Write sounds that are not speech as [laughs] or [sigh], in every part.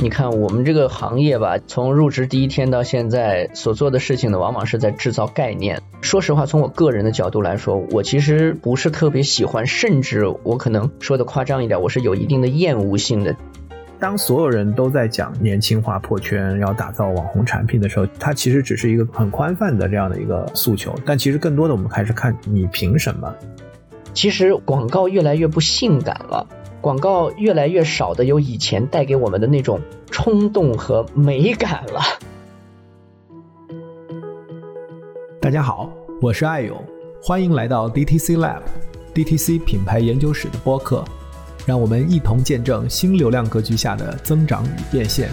你看我们这个行业吧，从入职第一天到现在所做的事情呢，往往是在制造概念。说实话，从我个人的角度来说，我其实不是特别喜欢，甚至我可能说的夸张一点，我是有一定的厌恶性的。当所有人都在讲年轻化破圈，要打造网红产品的时候，它其实只是一个很宽泛的这样的一个诉求。但其实更多的，我们还是看你凭什么。其实广告越来越不性感了。广告越来越少的有以前带给我们的那种冲动和美感了。大家好，我是爱勇，欢迎来到 DTC Lab，DTC 品牌研究室的播客，让我们一同见证新流量格局下的增长与变现。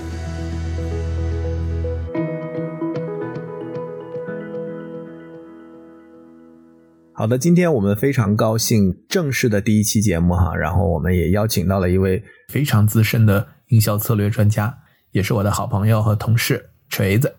好的，今天我们非常高兴正式的第一期节目哈，然后我们也邀请到了一位非常资深的营销策略专家，也是我的好朋友和同事锤子。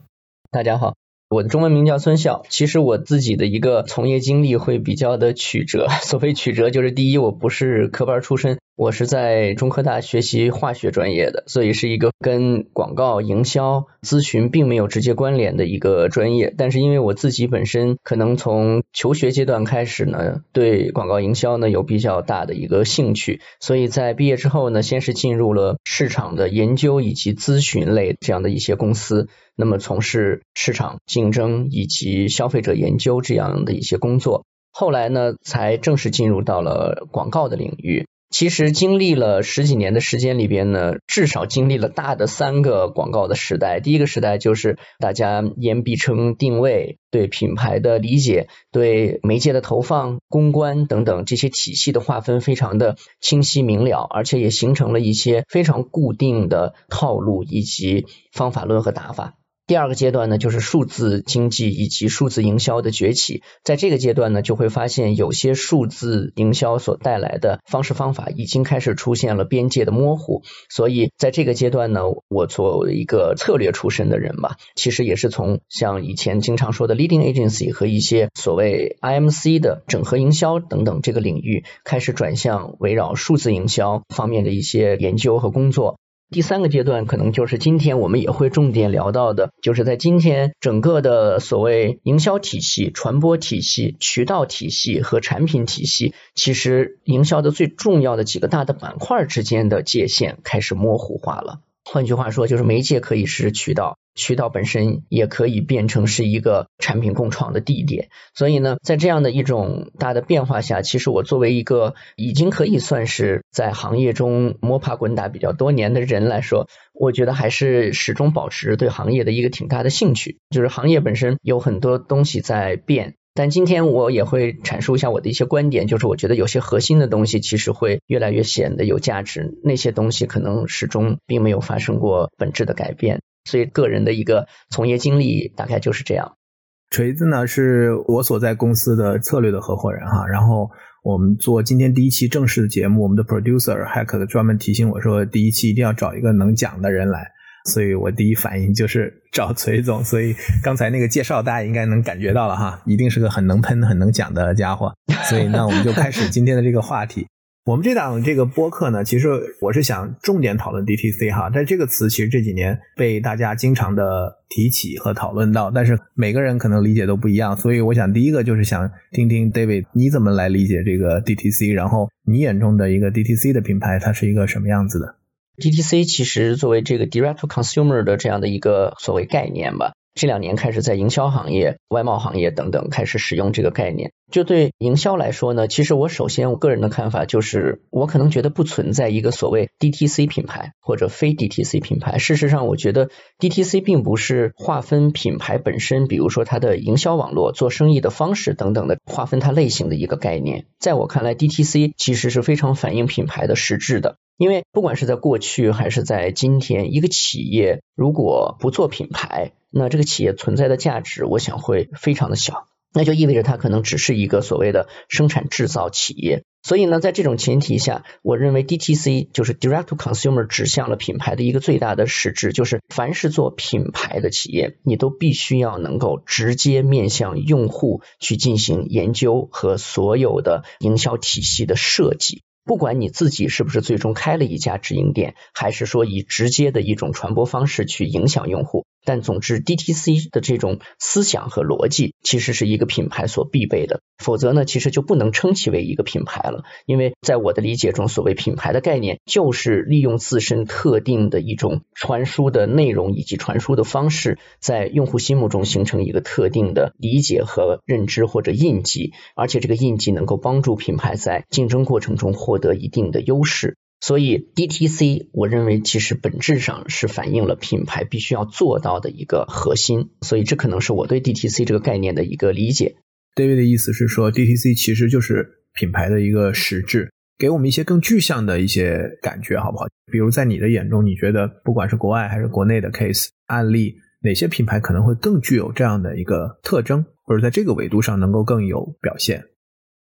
大家好。我的中文名叫孙笑，其实我自己的一个从业经历会比较的曲折。[laughs] 所谓曲折，就是第一，我不是科班出身，我是在中科大学习化学专业的，所以是一个跟广告营销咨询并没有直接关联的一个专业。但是因为我自己本身可能从求学阶段开始呢，对广告营销呢有比较大的一个兴趣，所以在毕业之后呢，先是进入了市场的研究以及咨询类这样的一些公司。那么从事市场竞争以及消费者研究这样的一些工作，后来呢才正式进入到了广告的领域。其实经历了十几年的时间里边呢，至少经历了大的三个广告的时代。第一个时代就是大家言必称定位，对品牌的理解，对媒介的投放、公关等等这些体系的划分非常的清晰明了，而且也形成了一些非常固定的套路以及方法论和打法。第二个阶段呢，就是数字经济以及数字营销的崛起。在这个阶段呢，就会发现有些数字营销所带来的方式方法已经开始出现了边界的模糊。所以在这个阶段呢，我作为一个策略出身的人吧，其实也是从像以前经常说的 leading agency 和一些所谓 IMC 的整合营销等等这个领域，开始转向围绕数字营销方面的一些研究和工作。第三个阶段可能就是今天我们也会重点聊到的，就是在今天整个的所谓营销体系、传播体系、渠道体系和产品体系，其实营销的最重要的几个大的板块之间的界限开始模糊化了。换句话说，就是媒介可以是渠道，渠道本身也可以变成是一个产品共创的地点。所以呢，在这样的一种大的变化下，其实我作为一个已经可以算是在行业中摸爬滚打比较多年的人来说，我觉得还是始终保持对行业的一个挺大的兴趣。就是行业本身有很多东西在变。但今天我也会阐述一下我的一些观点，就是我觉得有些核心的东西其实会越来越显得有价值，那些东西可能始终并没有发生过本质的改变。所以个人的一个从业经历大概就是这样。锤子呢是我所在公司的策略的合伙人哈，然后我们做今天第一期正式的节目，我们的 producer Hack 专门提醒我说，第一期一定要找一个能讲的人来。所以我第一反应就是找崔总，所以刚才那个介绍大家应该能感觉到了哈，一定是个很能喷、很能讲的家伙。所以那我们就开始今天的这个话题。我们这档这个播客呢，其实我是想重点讨论 DTC 哈，但这个词其实这几年被大家经常的提起和讨论到，但是每个人可能理解都不一样。所以我想第一个就是想听听 David 你怎么来理解这个 DTC，然后你眼中的一个 DTC 的品牌它是一个什么样子的？DTC 其实作为这个 Direct to Consumer 的这样的一个所谓概念吧，这两年开始在营销行业、外贸行业等等开始使用这个概念。就对营销来说呢，其实我首先我个人的看法就是，我可能觉得不存在一个所谓 DTC 品牌或者非 DTC 品牌。事实上，我觉得 DTC 并不是划分品牌本身，比如说它的营销网络、做生意的方式等等的划分它类型的一个概念。在我看来，DTC 其实是非常反映品牌的实质的。因为不管是在过去还是在今天，一个企业如果不做品牌，那这个企业存在的价值，我想会非常的小。那就意味着它可能只是一个所谓的生产制造企业。所以呢，在这种前提下，我认为 DTC 就是 Direct to Consumer 指向了品牌的一个最大的实质，就是凡是做品牌的企业，你都必须要能够直接面向用户去进行研究和所有的营销体系的设计。不管你自己是不是最终开了一家直营店，还是说以直接的一种传播方式去影响用户。但总之，DTC 的这种思想和逻辑，其实是一个品牌所必备的。否则呢，其实就不能称其为一个品牌了。因为在我的理解中，所谓品牌的概念，就是利用自身特定的一种传输的内容以及传输的方式，在用户心目中形成一个特定的理解和认知或者印记，而且这个印记能够帮助品牌在竞争过程中获得一定的优势。所以 DTC，我认为其实本质上是反映了品牌必须要做到的一个核心。所以这可能是我对 DTC 这个概念的一个理解。David 的意思是说，DTC 其实就是品牌的一个实质，给我们一些更具象的一些感觉，好不好？比如在你的眼中，你觉得不管是国外还是国内的 case 案例，哪些品牌可能会更具有这样的一个特征，或者在这个维度上能够更有表现？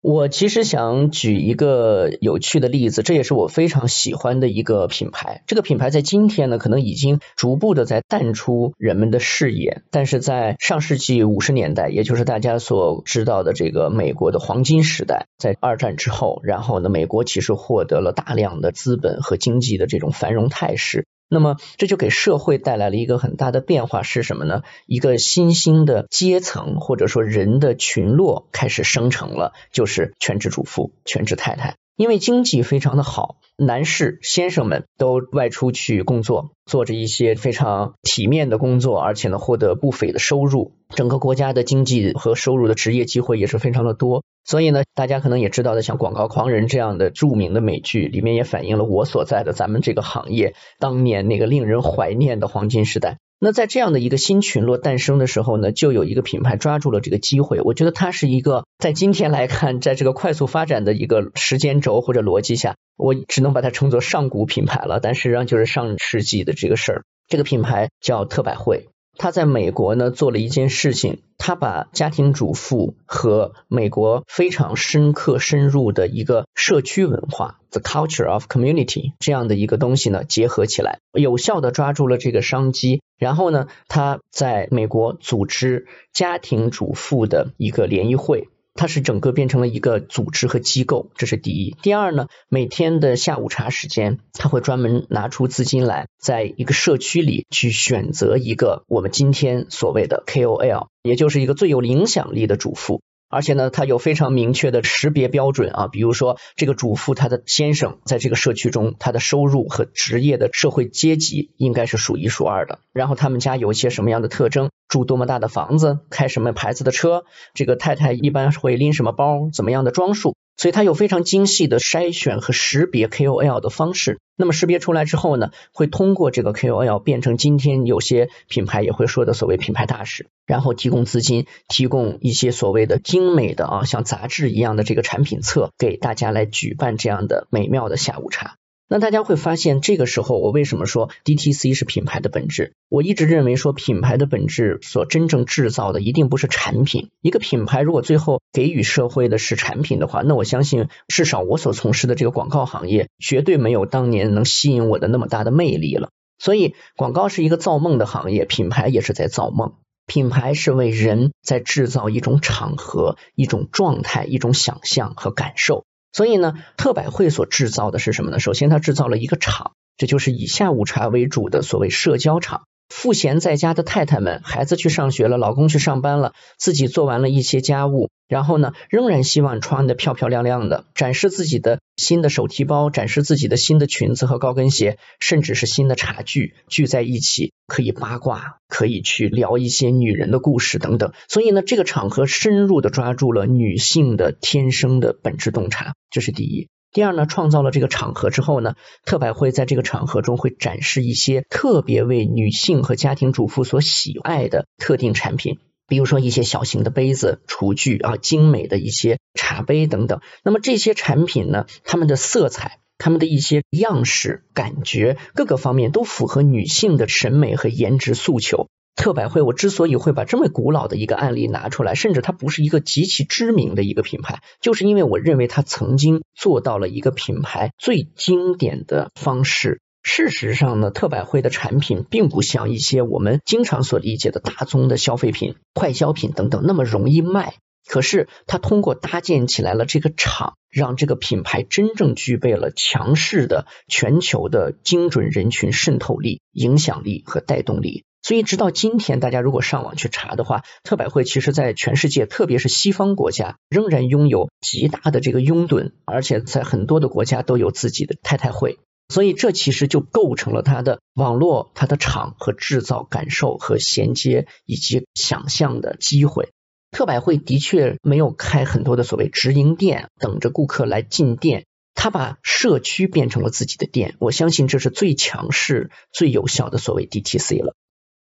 我其实想举一个有趣的例子，这也是我非常喜欢的一个品牌。这个品牌在今天呢，可能已经逐步的在淡出人们的视野，但是在上世纪五十年代，也就是大家所知道的这个美国的黄金时代，在二战之后，然后呢，美国其实获得了大量的资本和经济的这种繁荣态势。那么这就给社会带来了一个很大的变化是什么呢？一个新兴的阶层或者说人的群落开始生成了，就是全职主妇、全职太太。因为经济非常的好，男士先生们都外出去工作，做着一些非常体面的工作，而且呢获得不菲的收入。整个国家的经济和收入的职业机会也是非常的多。所以呢，大家可能也知道的，像《广告狂人》这样的著名的美剧，里面也反映了我所在的咱们这个行业当年那个令人怀念的黄金时代。那在这样的一个新群落诞生的时候呢，就有一个品牌抓住了这个机会。我觉得它是一个在今天来看，在这个快速发展的一个时间轴或者逻辑下，我只能把它称作上古品牌了。但实际上就是上世纪的这个事儿。这个品牌叫特百惠。他在美国呢做了一件事情，他把家庭主妇和美国非常深刻深入的一个社区文化 （the culture of community） 这样的一个东西呢结合起来，有效的抓住了这个商机。然后呢，他在美国组织家庭主妇的一个联谊会。它是整个变成了一个组织和机构，这是第一。第二呢，每天的下午茶时间，他会专门拿出资金来，在一个社区里去选择一个我们今天所谓的 KOL，也就是一个最有影响力的主妇。而且呢，它有非常明确的识别标准啊，比如说这个主妇她的先生在这个社区中，他的收入和职业的社会阶级应该是数一数二的。然后他们家有一些什么样的特征，住多么大的房子，开什么牌子的车，这个太太一般会拎什么包，怎么样的装束。所以它有非常精细的筛选和识别 KOL 的方式。那么识别出来之后呢，会通过这个 KOL 变成今天有些品牌也会说的所谓品牌大使，然后提供资金，提供一些所谓的精美的啊，像杂志一样的这个产品册，给大家来举办这样的美妙的下午茶。那大家会发现，这个时候我为什么说 DTC 是品牌的本质？我一直认为说，品牌的本质所真正制造的一定不是产品。一个品牌如果最后给予社会的是产品的话，那我相信至少我所从事的这个广告行业绝对没有当年能吸引我的那么大的魅力了。所以，广告是一个造梦的行业，品牌也是在造梦。品牌是为人在制造一种场合、一种状态、一种想象和感受。所以呢，特百惠所制造的是什么呢？首先，它制造了一个厂，这就是以下午茶为主的所谓社交场。赋闲在家的太太们，孩子去上学了，老公去上班了，自己做完了一些家务，然后呢，仍然希望穿的漂漂亮亮的，展示自己的新的手提包，展示自己的新的裙子和高跟鞋，甚至是新的茶具，聚在一起可以八卦，可以去聊一些女人的故事等等。所以呢，这个场合深入的抓住了女性的天生的本质洞察，这是第一。第二呢，创造了这个场合之后呢，特百惠在这个场合中会展示一些特别为女性和家庭主妇所喜爱的特定产品，比如说一些小型的杯子、厨具啊，精美的一些茶杯等等。那么这些产品呢，它们的色彩、它们的一些样式、感觉各个方面都符合女性的审美和颜值诉求。特百惠，我之所以会把这么古老的一个案例拿出来，甚至它不是一个极其知名的一个品牌，就是因为我认为它曾经做到了一个品牌最经典的方式。事实上呢，特百惠的产品并不像一些我们经常所理解的大宗的消费品、快消品等等那么容易卖。可是它通过搭建起来了这个厂，让这个品牌真正具备了强势的全球的精准人群渗透力、影响力和带动力。所以，直到今天，大家如果上网去查的话，特百惠其实在全世界，特别是西方国家，仍然拥有极大的这个拥趸，而且在很多的国家都有自己的太太会。所以，这其实就构成了它的网络、它的场和制造感受和衔接以及想象的机会。特百惠的确没有开很多的所谓直营店，等着顾客来进店，他把社区变成了自己的店。我相信这是最强势、最有效的所谓 DTC 了。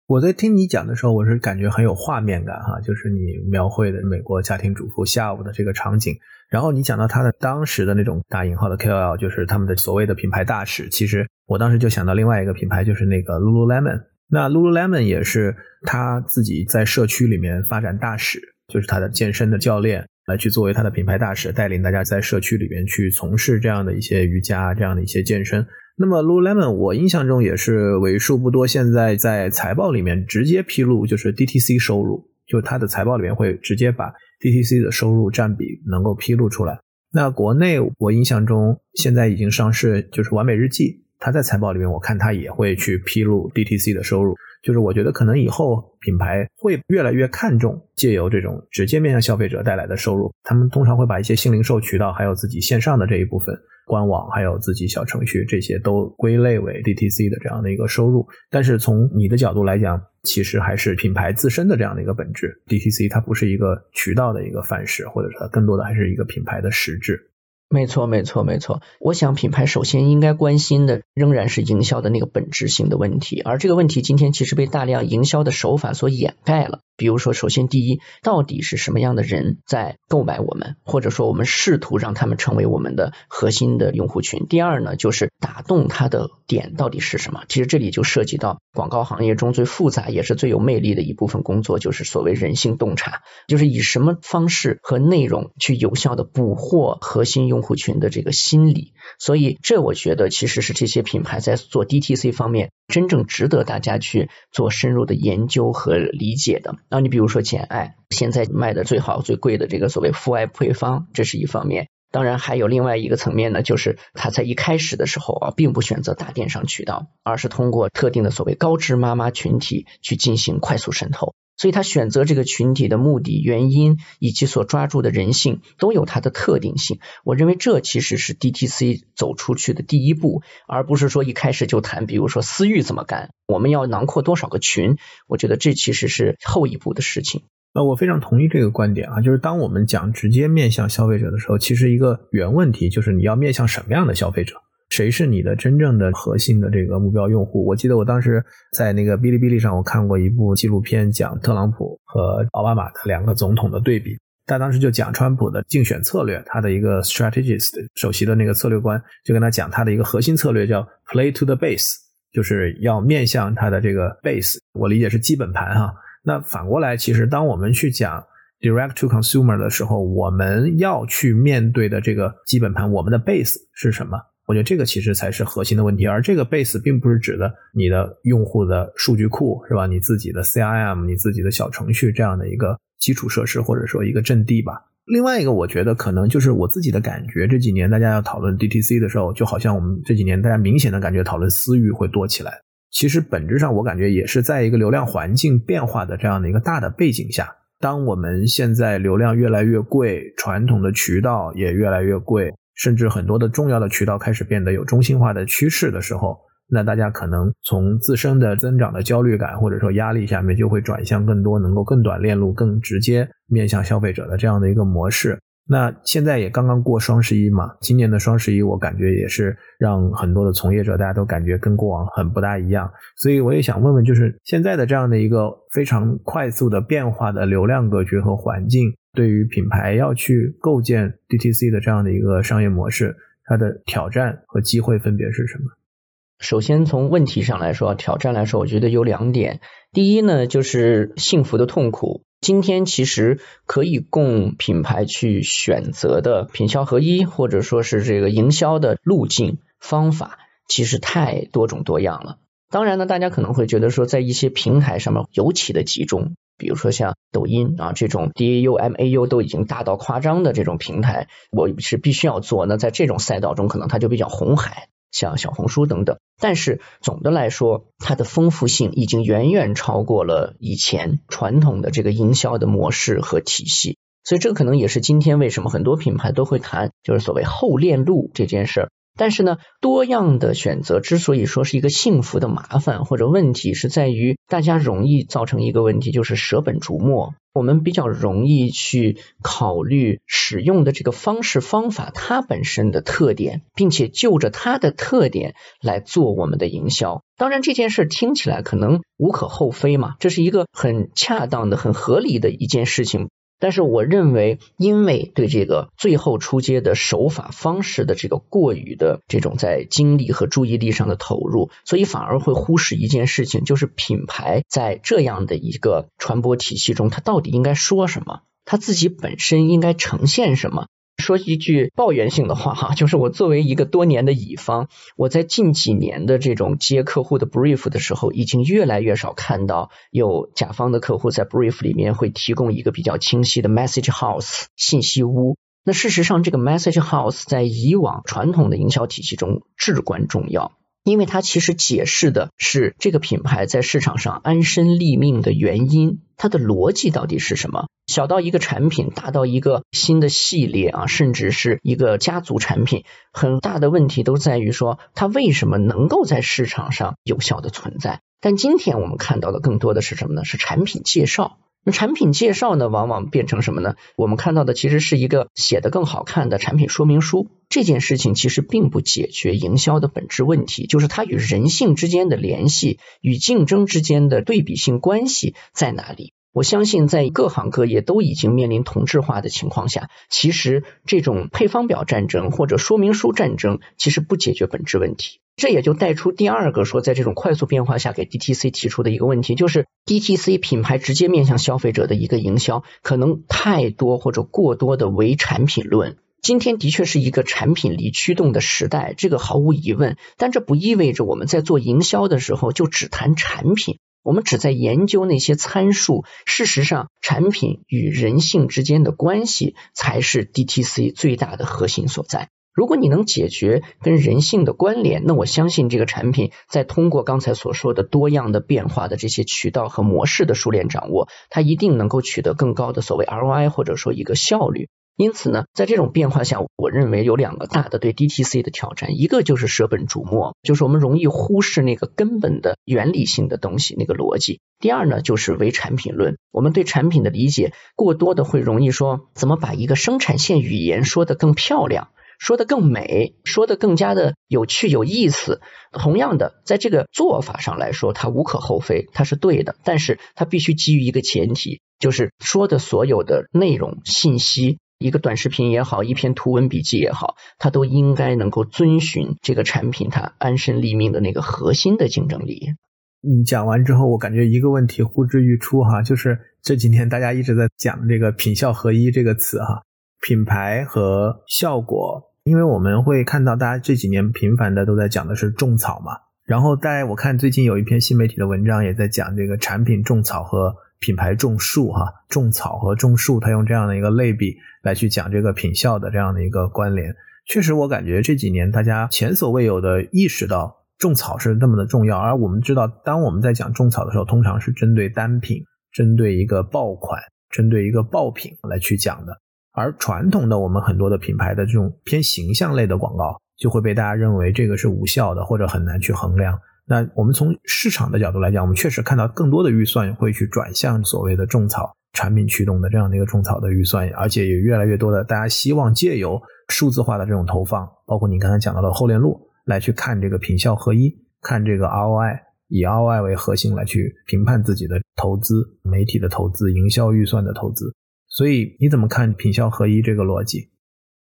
我在听你讲的时候，我是感觉很有画面感哈，就是你描绘的美国家庭主妇下午的这个场景。然后你讲到他的当时的那种打引号的 KOL，就是他们的所谓的品牌大使。其实我当时就想到另外一个品牌，就是那个 Lululemon。那 Lululemon 也是他自己在社区里面发展大使，就是他的健身的教练来去作为他的品牌大使，带领大家在社区里面去从事这样的一些瑜伽、这样的一些健身。那么，Lululemon 我印象中也是为数不多，现在在财报里面直接披露就是 DTC 收入，就是它的财报里面会直接把 DTC 的收入占比能够披露出来。那国内我印象中现在已经上市，就是完美日记，它在财报里面我看它也会去披露 DTC 的收入。就是我觉得可能以后品牌会越来越看重借由这种直接面向消费者带来的收入，他们通常会把一些新零售渠道还有自己线上的这一部分。官网还有自己小程序，这些都归类为 DTC 的这样的一个收入。但是从你的角度来讲，其实还是品牌自身的这样的一个本质。DTC 它不是一个渠道的一个范式，或者说更多的还是一个品牌的实质。没错，没错，没错。我想品牌首先应该关心的仍然是营销的那个本质性的问题，而这个问题今天其实被大量营销的手法所掩盖了。比如说，首先第一，到底是什么样的人在购买我们，或者说我们试图让他们成为我们的核心的用户群？第二呢，就是打动他的点到底是什么？其实这里就涉及到广告行业中最复杂也是最有魅力的一部分工作，就是所谓人性洞察，就是以什么方式和内容去有效的捕获核心用户群的这个心理。所以，这我觉得其实是这些品牌在做 DTC 方面真正值得大家去做深入的研究和理解的。那你比如说简爱，现在卖的最好最贵的这个所谓父爱配方，这是一方面。当然还有另外一个层面呢，就是他在一开始的时候啊，并不选择大电商渠道，而是通过特定的所谓高知妈妈群体去进行快速渗透。所以他选择这个群体的目的、原因以及所抓住的人性都有它的特定性。我认为这其实是 DTC 走出去的第一步，而不是说一开始就谈，比如说私域怎么干，我们要囊括多少个群。我觉得这其实是后一步的事情。那我非常同意这个观点啊，就是当我们讲直接面向消费者的时候，其实一个原问题就是你要面向什么样的消费者。谁是你的真正的核心的这个目标用户？我记得我当时在那个哔哩哔哩上，我看过一部纪录片，讲特朗普和奥巴马的两个总统的对比。他当时就讲川普的竞选策略，他的一个 strategist 首席的那个策略官就跟他讲他的一个核心策略叫 play to the base，就是要面向他的这个 base。我理解是基本盘哈。那反过来，其实当我们去讲 direct to consumer 的时候，我们要去面对的这个基本盘，我们的 base 是什么？我觉得这个其实才是核心的问题，而这个 base 并不是指的你的用户的数据库，是吧？你自己的 CRM、你自己的小程序这样的一个基础设施，或者说一个阵地吧。另外一个，我觉得可能就是我自己的感觉，这几年大家要讨论 DTC 的时候，就好像我们这几年大家明显的感觉讨论私域会多起来。其实本质上，我感觉也是在一个流量环境变化的这样的一个大的背景下，当我们现在流量越来越贵，传统的渠道也越来越贵。甚至很多的重要的渠道开始变得有中心化的趋势的时候，那大家可能从自身的增长的焦虑感或者说压力下面，就会转向更多能够更短链路、更直接面向消费者的这样的一个模式。那现在也刚刚过双十一嘛，今年的双十一我感觉也是让很多的从业者大家都感觉跟过往很不大一样。所以我也想问问，就是现在的这样的一个非常快速的变化的流量格局和环境。对于品牌要去构建 DTC 的这样的一个商业模式，它的挑战和机会分别是什么？首先从问题上来说，挑战来说，我觉得有两点。第一呢，就是幸福的痛苦。今天其实可以供品牌去选择的品销合一，或者说是这个营销的路径方法，其实太多种多样了。当然呢，大家可能会觉得说，在一些平台上面尤其的集中。比如说像抖音啊这种 DAU、MAU 都已经大到夸张的这种平台，我是必须要做。那在这种赛道中，可能它就比较红海，像小红书等等。但是总的来说，它的丰富性已经远远超过了以前传统的这个营销的模式和体系。所以这可能也是今天为什么很多品牌都会谈，就是所谓后链路这件事儿。但是呢，多样的选择之所以说是一个幸福的麻烦或者问题，是在于大家容易造成一个问题，就是舍本逐末。我们比较容易去考虑使用的这个方式方法它本身的特点，并且就着它的特点来做我们的营销。当然，这件事听起来可能无可厚非嘛，这是一个很恰当的、很合理的一件事情。但是我认为，因为对这个最后出街的手法方式的这个过于的这种在精力和注意力上的投入，所以反而会忽视一件事情，就是品牌在这样的一个传播体系中，它到底应该说什么，它自己本身应该呈现什么。说一句抱怨性的话哈，就是我作为一个多年的乙方，我在近几年的这种接客户的 brief 的时候，已经越来越少看到有甲方的客户在 brief 里面会提供一个比较清晰的 message house 信息屋。那事实上，这个 message house 在以往传统的营销体系中至关重要。因为它其实解释的是这个品牌在市场上安身立命的原因，它的逻辑到底是什么？小到一个产品，大到一个新的系列啊，甚至是一个家族产品，很大的问题都在于说它为什么能够在市场上有效的存在。但今天我们看到的更多的是什么呢？是产品介绍。那产品介绍呢，往往变成什么呢？我们看到的其实是一个写的更好看的产品说明书。这件事情其实并不解决营销的本质问题，就是它与人性之间的联系、与竞争之间的对比性关系在哪里？我相信，在各行各业都已经面临同质化的情况下，其实这种配方表战争或者说明书战争，其实不解决本质问题。这也就带出第二个说，在这种快速变化下给 DTC 提出的一个问题，就是 DTC 品牌直接面向消费者的一个营销，可能太多或者过多的唯产品论。今天的确是一个产品力驱动的时代，这个毫无疑问。但这不意味着我们在做营销的时候就只谈产品，我们只在研究那些参数。事实上，产品与人性之间的关系才是 DTC 最大的核心所在。如果你能解决跟人性的关联，那我相信这个产品在通过刚才所说的多样的变化的这些渠道和模式的熟练掌握，它一定能够取得更高的所谓 ROI 或者说一个效率。因此呢，在这种变化下，我认为有两个大的对 DTC 的挑战，一个就是舍本逐末，就是我们容易忽视那个根本的原理性的东西，那个逻辑。第二呢，就是唯产品论，我们对产品的理解过多的会容易说，怎么把一个生产线语言说得更漂亮。说的更美，说的更加的有趣有意思。同样的，在这个做法上来说，它无可厚非，它是对的。但是它必须基于一个前提，就是说的所有的内容信息，一个短视频也好，一篇图文笔记也好，它都应该能够遵循这个产品它安身立命的那个核心的竞争力。你讲完之后，我感觉一个问题呼之欲出哈，就是这几天大家一直在讲这个品效合一这个词哈，品牌和效果。因为我们会看到，大家这几年频繁的都在讲的是种草嘛，然后在我看最近有一篇新媒体的文章也在讲这个产品种草和品牌种树哈，种草和种树，他用这样的一个类比来去讲这个品效的这样的一个关联。确实，我感觉这几年大家前所未有的意识到种草是那么的重要，而我们知道，当我们在讲种草的时候，通常是针对单品、针对一个爆款、针对一个爆品来去讲的。而传统的我们很多的品牌的这种偏形象类的广告，就会被大家认为这个是无效的，或者很难去衡量。那我们从市场的角度来讲，我们确实看到更多的预算会去转向所谓的种草产品驱动的这样的一个种草的预算，而且也越来越多的大家希望借由数字化的这种投放，包括你刚才讲到的后链路，来去看这个品效合一，看这个 ROI，以 ROI 为核心来去评判自己的投资、媒体的投资、营销预算的投资。所以你怎么看品效合一这个逻辑？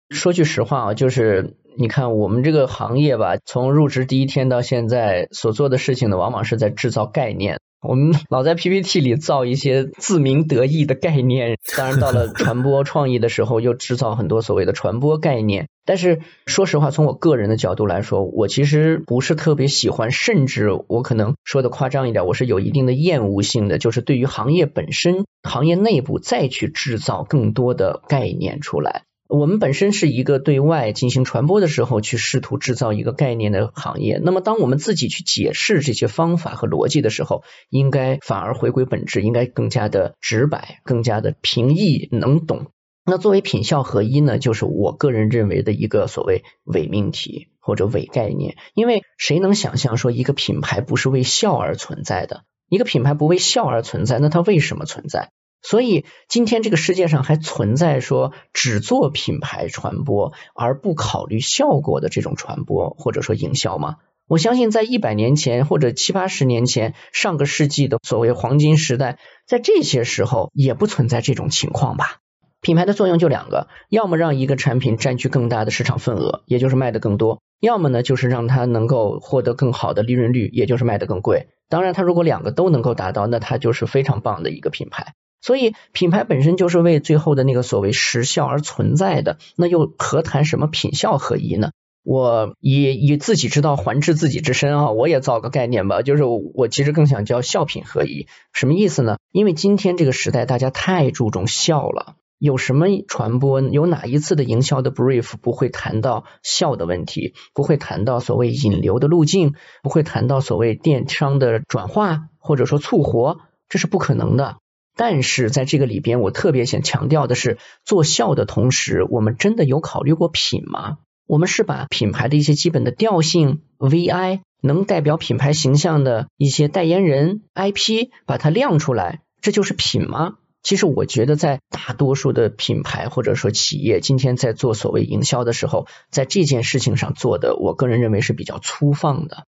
说句实话啊，就是你看我们这个行业吧，从入职第一天到现在所做的事情呢，往往是在制造概念。我们老在 PPT 里造一些自鸣得意的概念，当然到了传播创意的时候，又制造很多所谓的传播概念。但是说实话，从我个人的角度来说，我其实不是特别喜欢，甚至我可能说的夸张一点，我是有一定的厌恶性的，就是对于行业本身、行业内部再去制造更多的概念出来。我们本身是一个对外进行传播的时候，去试图制造一个概念的行业。那么，当我们自己去解释这些方法和逻辑的时候，应该反而回归本质，应该更加的直白，更加的平易能懂。那作为品效合一呢，就是我个人认为的一个所谓伪命题或者伪概念。因为谁能想象说一个品牌不是为笑而存在的？一个品牌不为笑而存在，那它为什么存在？所以今天这个世界上还存在说只做品牌传播而不考虑效果的这种传播或者说营销吗？我相信在一百年前或者七八十年前上个世纪的所谓黄金时代，在这些时候也不存在这种情况吧。品牌的作用就两个，要么让一个产品占据更大的市场份额，也就是卖的更多；要么呢就是让它能够获得更好的利润率，也就是卖的更贵。当然，它如果两个都能够达到，那它就是非常棒的一个品牌。所以品牌本身就是为最后的那个所谓时效而存在的，那又何谈什么品效合一呢？我以以自己之道还治自己之身啊，我也造个概念吧，就是我其实更想叫效品合一，什么意思呢？因为今天这个时代大家太注重效了，有什么传播，有哪一次的营销的 brief 不会谈到效的问题，不会谈到所谓引流的路径，不会谈到所谓电商的转化或者说促活，这是不可能的。但是在这个里边，我特别想强调的是，做效的同时，我们真的有考虑过品吗？我们是把品牌的一些基本的调性、VI 能代表品牌形象的一些代言人、IP，把它亮出来，这就是品吗？其实我觉得，在大多数的品牌或者说企业今天在做所谓营销的时候，在这件事情上做的，我个人认为是比较粗放的。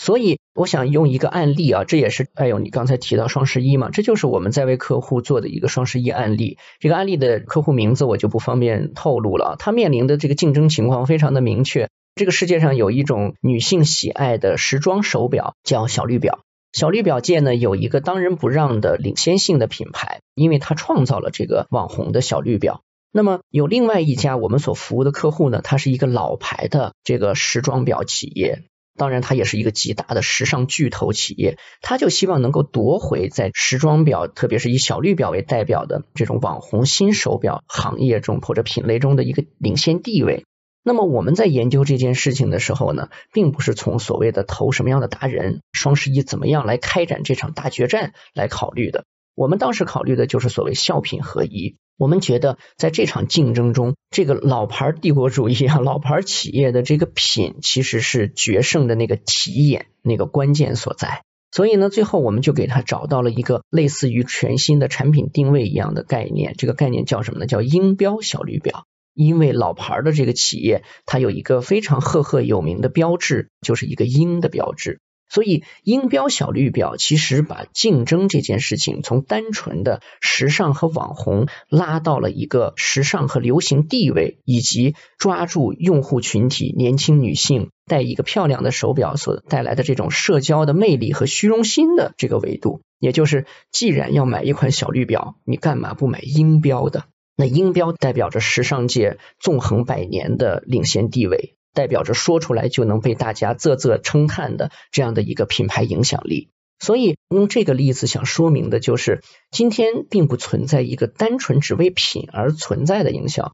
所以我想用一个案例啊，这也是哎呦，你刚才提到双十一嘛，这就是我们在为客户做的一个双十一案例。这个案例的客户名字我就不方便透露了。他面临的这个竞争情况非常的明确。这个世界上有一种女性喜爱的时装手表，叫小绿表。小绿表界呢有一个当仁不让的领先性的品牌，因为它创造了这个网红的小绿表。那么有另外一家我们所服务的客户呢，它是一个老牌的这个时装表企业。当然，它也是一个极大的时尚巨头企业，它就希望能够夺回在时装表，特别是以小绿表为代表的这种网红新手表行业中或者品类中的一个领先地位。那么我们在研究这件事情的时候呢，并不是从所谓的投什么样的达人、双十一怎么样来开展这场大决战来考虑的。我们当时考虑的就是所谓效品合一。我们觉得，在这场竞争中，这个老牌帝国主义啊，老牌企业的这个品，其实是决胜的那个题眼，那个关键所在。所以呢，最后我们就给他找到了一个类似于全新的产品定位一样的概念。这个概念叫什么呢？叫音标小绿表。因为老牌的这个企业，它有一个非常赫赫有名的标志，就是一个鹰的标志。所以，音标小绿表其实把竞争这件事情从单纯的时尚和网红拉到了一个时尚和流行地位，以及抓住用户群体年轻女性戴一个漂亮的手表所带来的这种社交的魅力和虚荣心的这个维度。也就是，既然要买一款小绿表，你干嘛不买音标的？那音标代表着时尚界纵横百年的领先地位。代表着说出来就能被大家啧啧称叹的这样的一个品牌影响力，所以用这个例子想说明的就是，今天并不存在一个单纯只为品而存在的营销。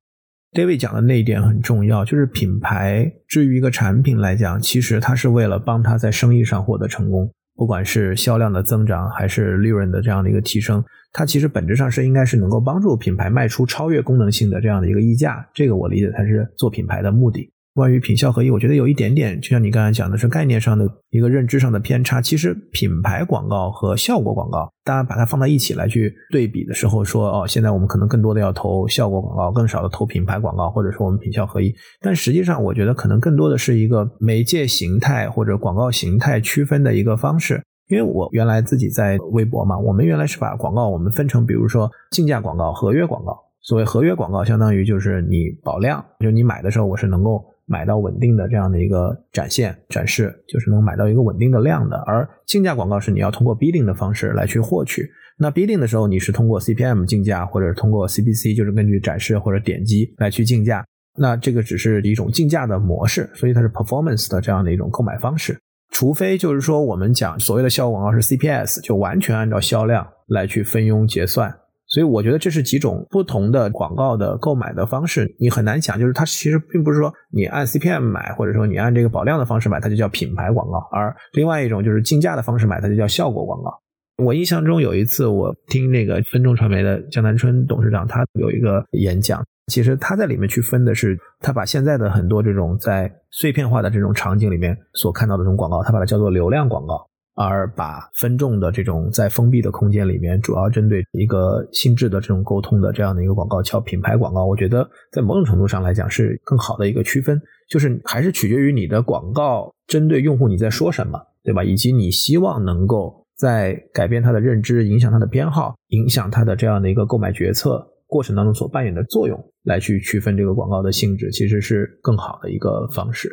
David 讲的那一点很重要，就是品牌至于一个产品来讲，其实它是为了帮他在生意上获得成功，不管是销量的增长还是利润的这样的一个提升，它其实本质上是应该是能够帮助品牌卖出超越功能性的这样的一个溢价。这个我理解它是做品牌的目的。关于品效合一，我觉得有一点点，就像你刚才讲的是概念上的一个认知上的偏差。其实品牌广告和效果广告，大家把它放在一起来去对比的时候，说哦，现在我们可能更多的要投效果广告，更少的投品牌广告，或者说我们品效合一。但实际上，我觉得可能更多的是一个媒介形态或者广告形态区分的一个方式。因为我原来自己在微博嘛，我们原来是把广告我们分成，比如说竞价广告、合约广告。所谓合约广告，相当于就是你保量，就你买的时候我是能够。买到稳定的这样的一个展现展示，就是能买到一个稳定的量的。而竞价广告是你要通过 bidding 的方式来去获取。那 bidding 的时候，你是通过 CPM 竞价，或者是通过 CPC，就是根据展示或者点击来去竞价。那这个只是一种竞价的模式，所以它是 performance 的这样的一种购买方式。除非就是说我们讲所谓的效果广告是 CPS，就完全按照销量来去分佣结算。所以我觉得这是几种不同的广告的购买的方式，你很难讲，就是它其实并不是说你按 CPM 买，或者说你按这个保量的方式买，它就叫品牌广告；而另外一种就是竞价的方式买，它就叫效果广告。我印象中有一次我听那个分众传媒的江南春董事长，他有一个演讲，其实他在里面去分的是，他把现在的很多这种在碎片化的这种场景里面所看到的这种广告，他把它叫做流量广告。而把分众的这种在封闭的空间里面，主要针对一个心智的这种沟通的这样的一个广告，叫品牌广告。我觉得在某种程度上来讲是更好的一个区分，就是还是取决于你的广告针对用户你在说什么，对吧？以及你希望能够在改变他的认知、影响他的偏好、影响他的这样的一个购买决策过程当中所扮演的作用，来去区分这个广告的性质，其实是更好的一个方式。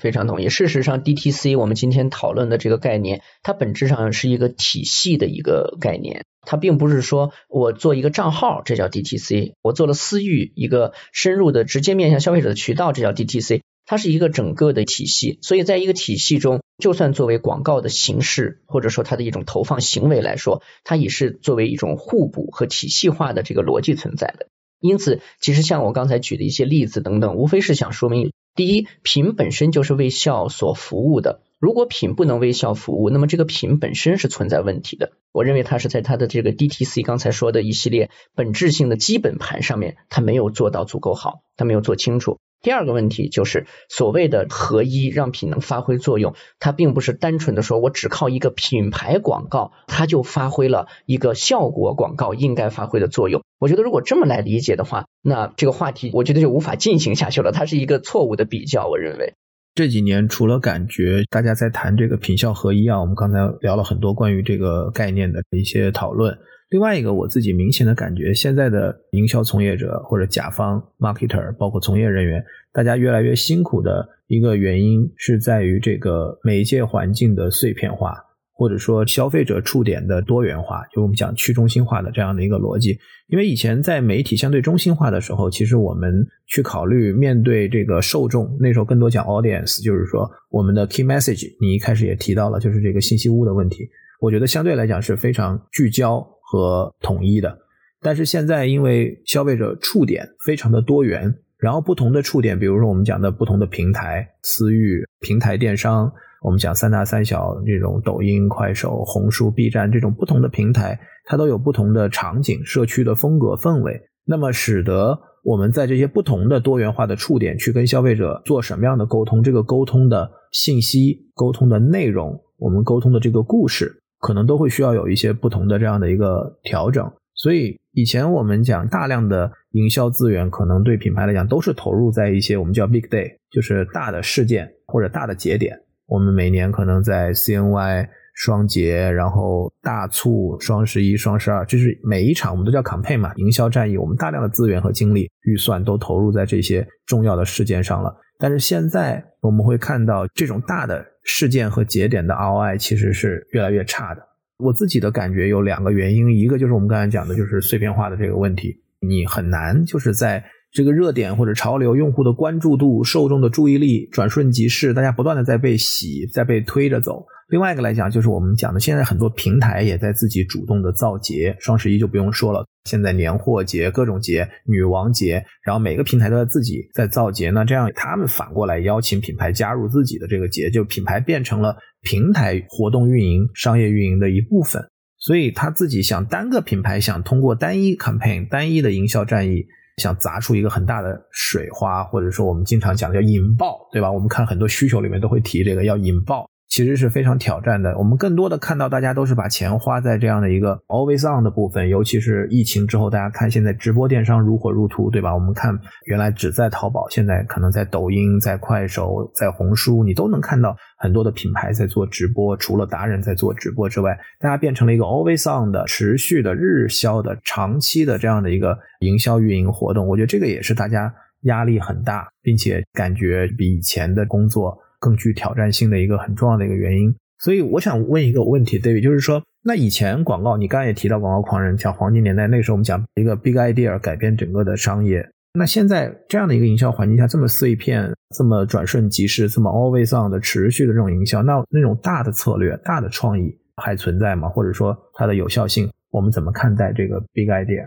非常同意。事实上，DTC 我们今天讨论的这个概念，它本质上是一个体系的一个概念。它并不是说我做一个账号，这叫 DTC；我做了私域一个深入的直接面向消费者的渠道，这叫 DTC。它是一个整个的体系。所以在一个体系中，就算作为广告的形式，或者说它的一种投放行为来说，它也是作为一种互补和体系化的这个逻辑存在的。因此，其实像我刚才举的一些例子等等，无非是想说明。第一，品本身就是为孝所服务的。如果品不能为孝服务，那么这个品本身是存在问题的。我认为它是在它的这个 DTC 刚才说的一系列本质性的基本盘上面，它没有做到足够好，它没有做清楚。第二个问题就是所谓的合一，让品能发挥作用，它并不是单纯的说我只靠一个品牌广告，它就发挥了一个效果广告应该发挥的作用。我觉得如果这么来理解的话，那这个话题我觉得就无法进行下去了。它是一个错误的比较，我认为这几年除了感觉大家在谈这个品效合一啊，我们刚才聊了很多关于这个概念的一些讨论。另外一个我自己明显的感觉，现在的营销从业者或者甲方 marketer，包括从业人员，大家越来越辛苦的一个原因是在于这个媒介环境的碎片化，或者说消费者触点的多元化，就我们讲去中心化的这样的一个逻辑。因为以前在媒体相对中心化的时候，其实我们去考虑面对这个受众，那时候更多讲 audience，就是说我们的 key message，你一开始也提到了，就是这个信息屋的问题。我觉得相对来讲是非常聚焦。和统一的，但是现在因为消费者触点非常的多元，然后不同的触点，比如说我们讲的不同的平台，私域平台电商，我们讲三大三小这种抖音、快手、红书、B 站这种不同的平台，它都有不同的场景、社区的风格氛围，那么使得我们在这些不同的多元化的触点去跟消费者做什么样的沟通，这个沟通的信息、沟通的内容，我们沟通的这个故事。可能都会需要有一些不同的这样的一个调整，所以以前我们讲大量的营销资源，可能对品牌来讲都是投入在一些我们叫 big day，就是大的事件或者大的节点。我们每年可能在 CNY 双节，然后大促、双十一、双十二，就是每一场我们都叫 campaign 嘛，营销战役，我们大量的资源和精力、预算都投入在这些重要的事件上了。但是现在我们会看到这种大的。事件和节点的 ROI 其实是越来越差的。我自己的感觉有两个原因，一个就是我们刚才讲的，就是碎片化的这个问题，你很难就是在这个热点或者潮流、用户的关注度、受众的注意力转瞬即逝，大家不断的在被洗，在被推着走。另外一个来讲，就是我们讲的，现在很多平台也在自己主动的造节，双十一就不用说了，现在年货节、各种节、女王节，然后每个平台都在自己在造节，那这样他们反过来邀请品牌加入自己的这个节，就品牌变成了平台活动运营、商业运营的一部分，所以他自己想单个品牌想通过单一 campaign、单一的营销战役，想砸出一个很大的水花，或者说我们经常讲的叫引爆，对吧？我们看很多需求里面都会提这个要引爆。其实是非常挑战的。我们更多的看到，大家都是把钱花在这样的一个 always on 的部分，尤其是疫情之后，大家看现在直播电商如火如荼，对吧？我们看原来只在淘宝，现在可能在抖音、在快手、在红书，你都能看到很多的品牌在做直播。除了达人在做直播之外，大家变成了一个 always on 的、持续的、日销的、长期的这样的一个营销运营活动。我觉得这个也是大家压力很大，并且感觉比以前的工作。更具挑战性的一个很重要的一个原因，所以我想问一个问题，David，就是说，那以前广告，你刚才也提到广告狂人，像黄金年代，那时候我们讲一个 big idea 改变整个的商业，那现在这样的一个营销环境下，这么碎片、这么转瞬即逝、这么 always on 的持续的这种营销，那那种大的策略、大的创意还存在吗？或者说它的有效性，我们怎么看待这个 big idea？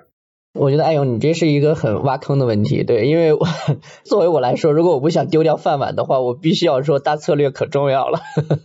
我觉得哎呦，你这是一个很挖坑的问题，对，因为我 [laughs] 作为我来说，如果我不想丢掉饭碗的话，我必须要说大策略可重要了。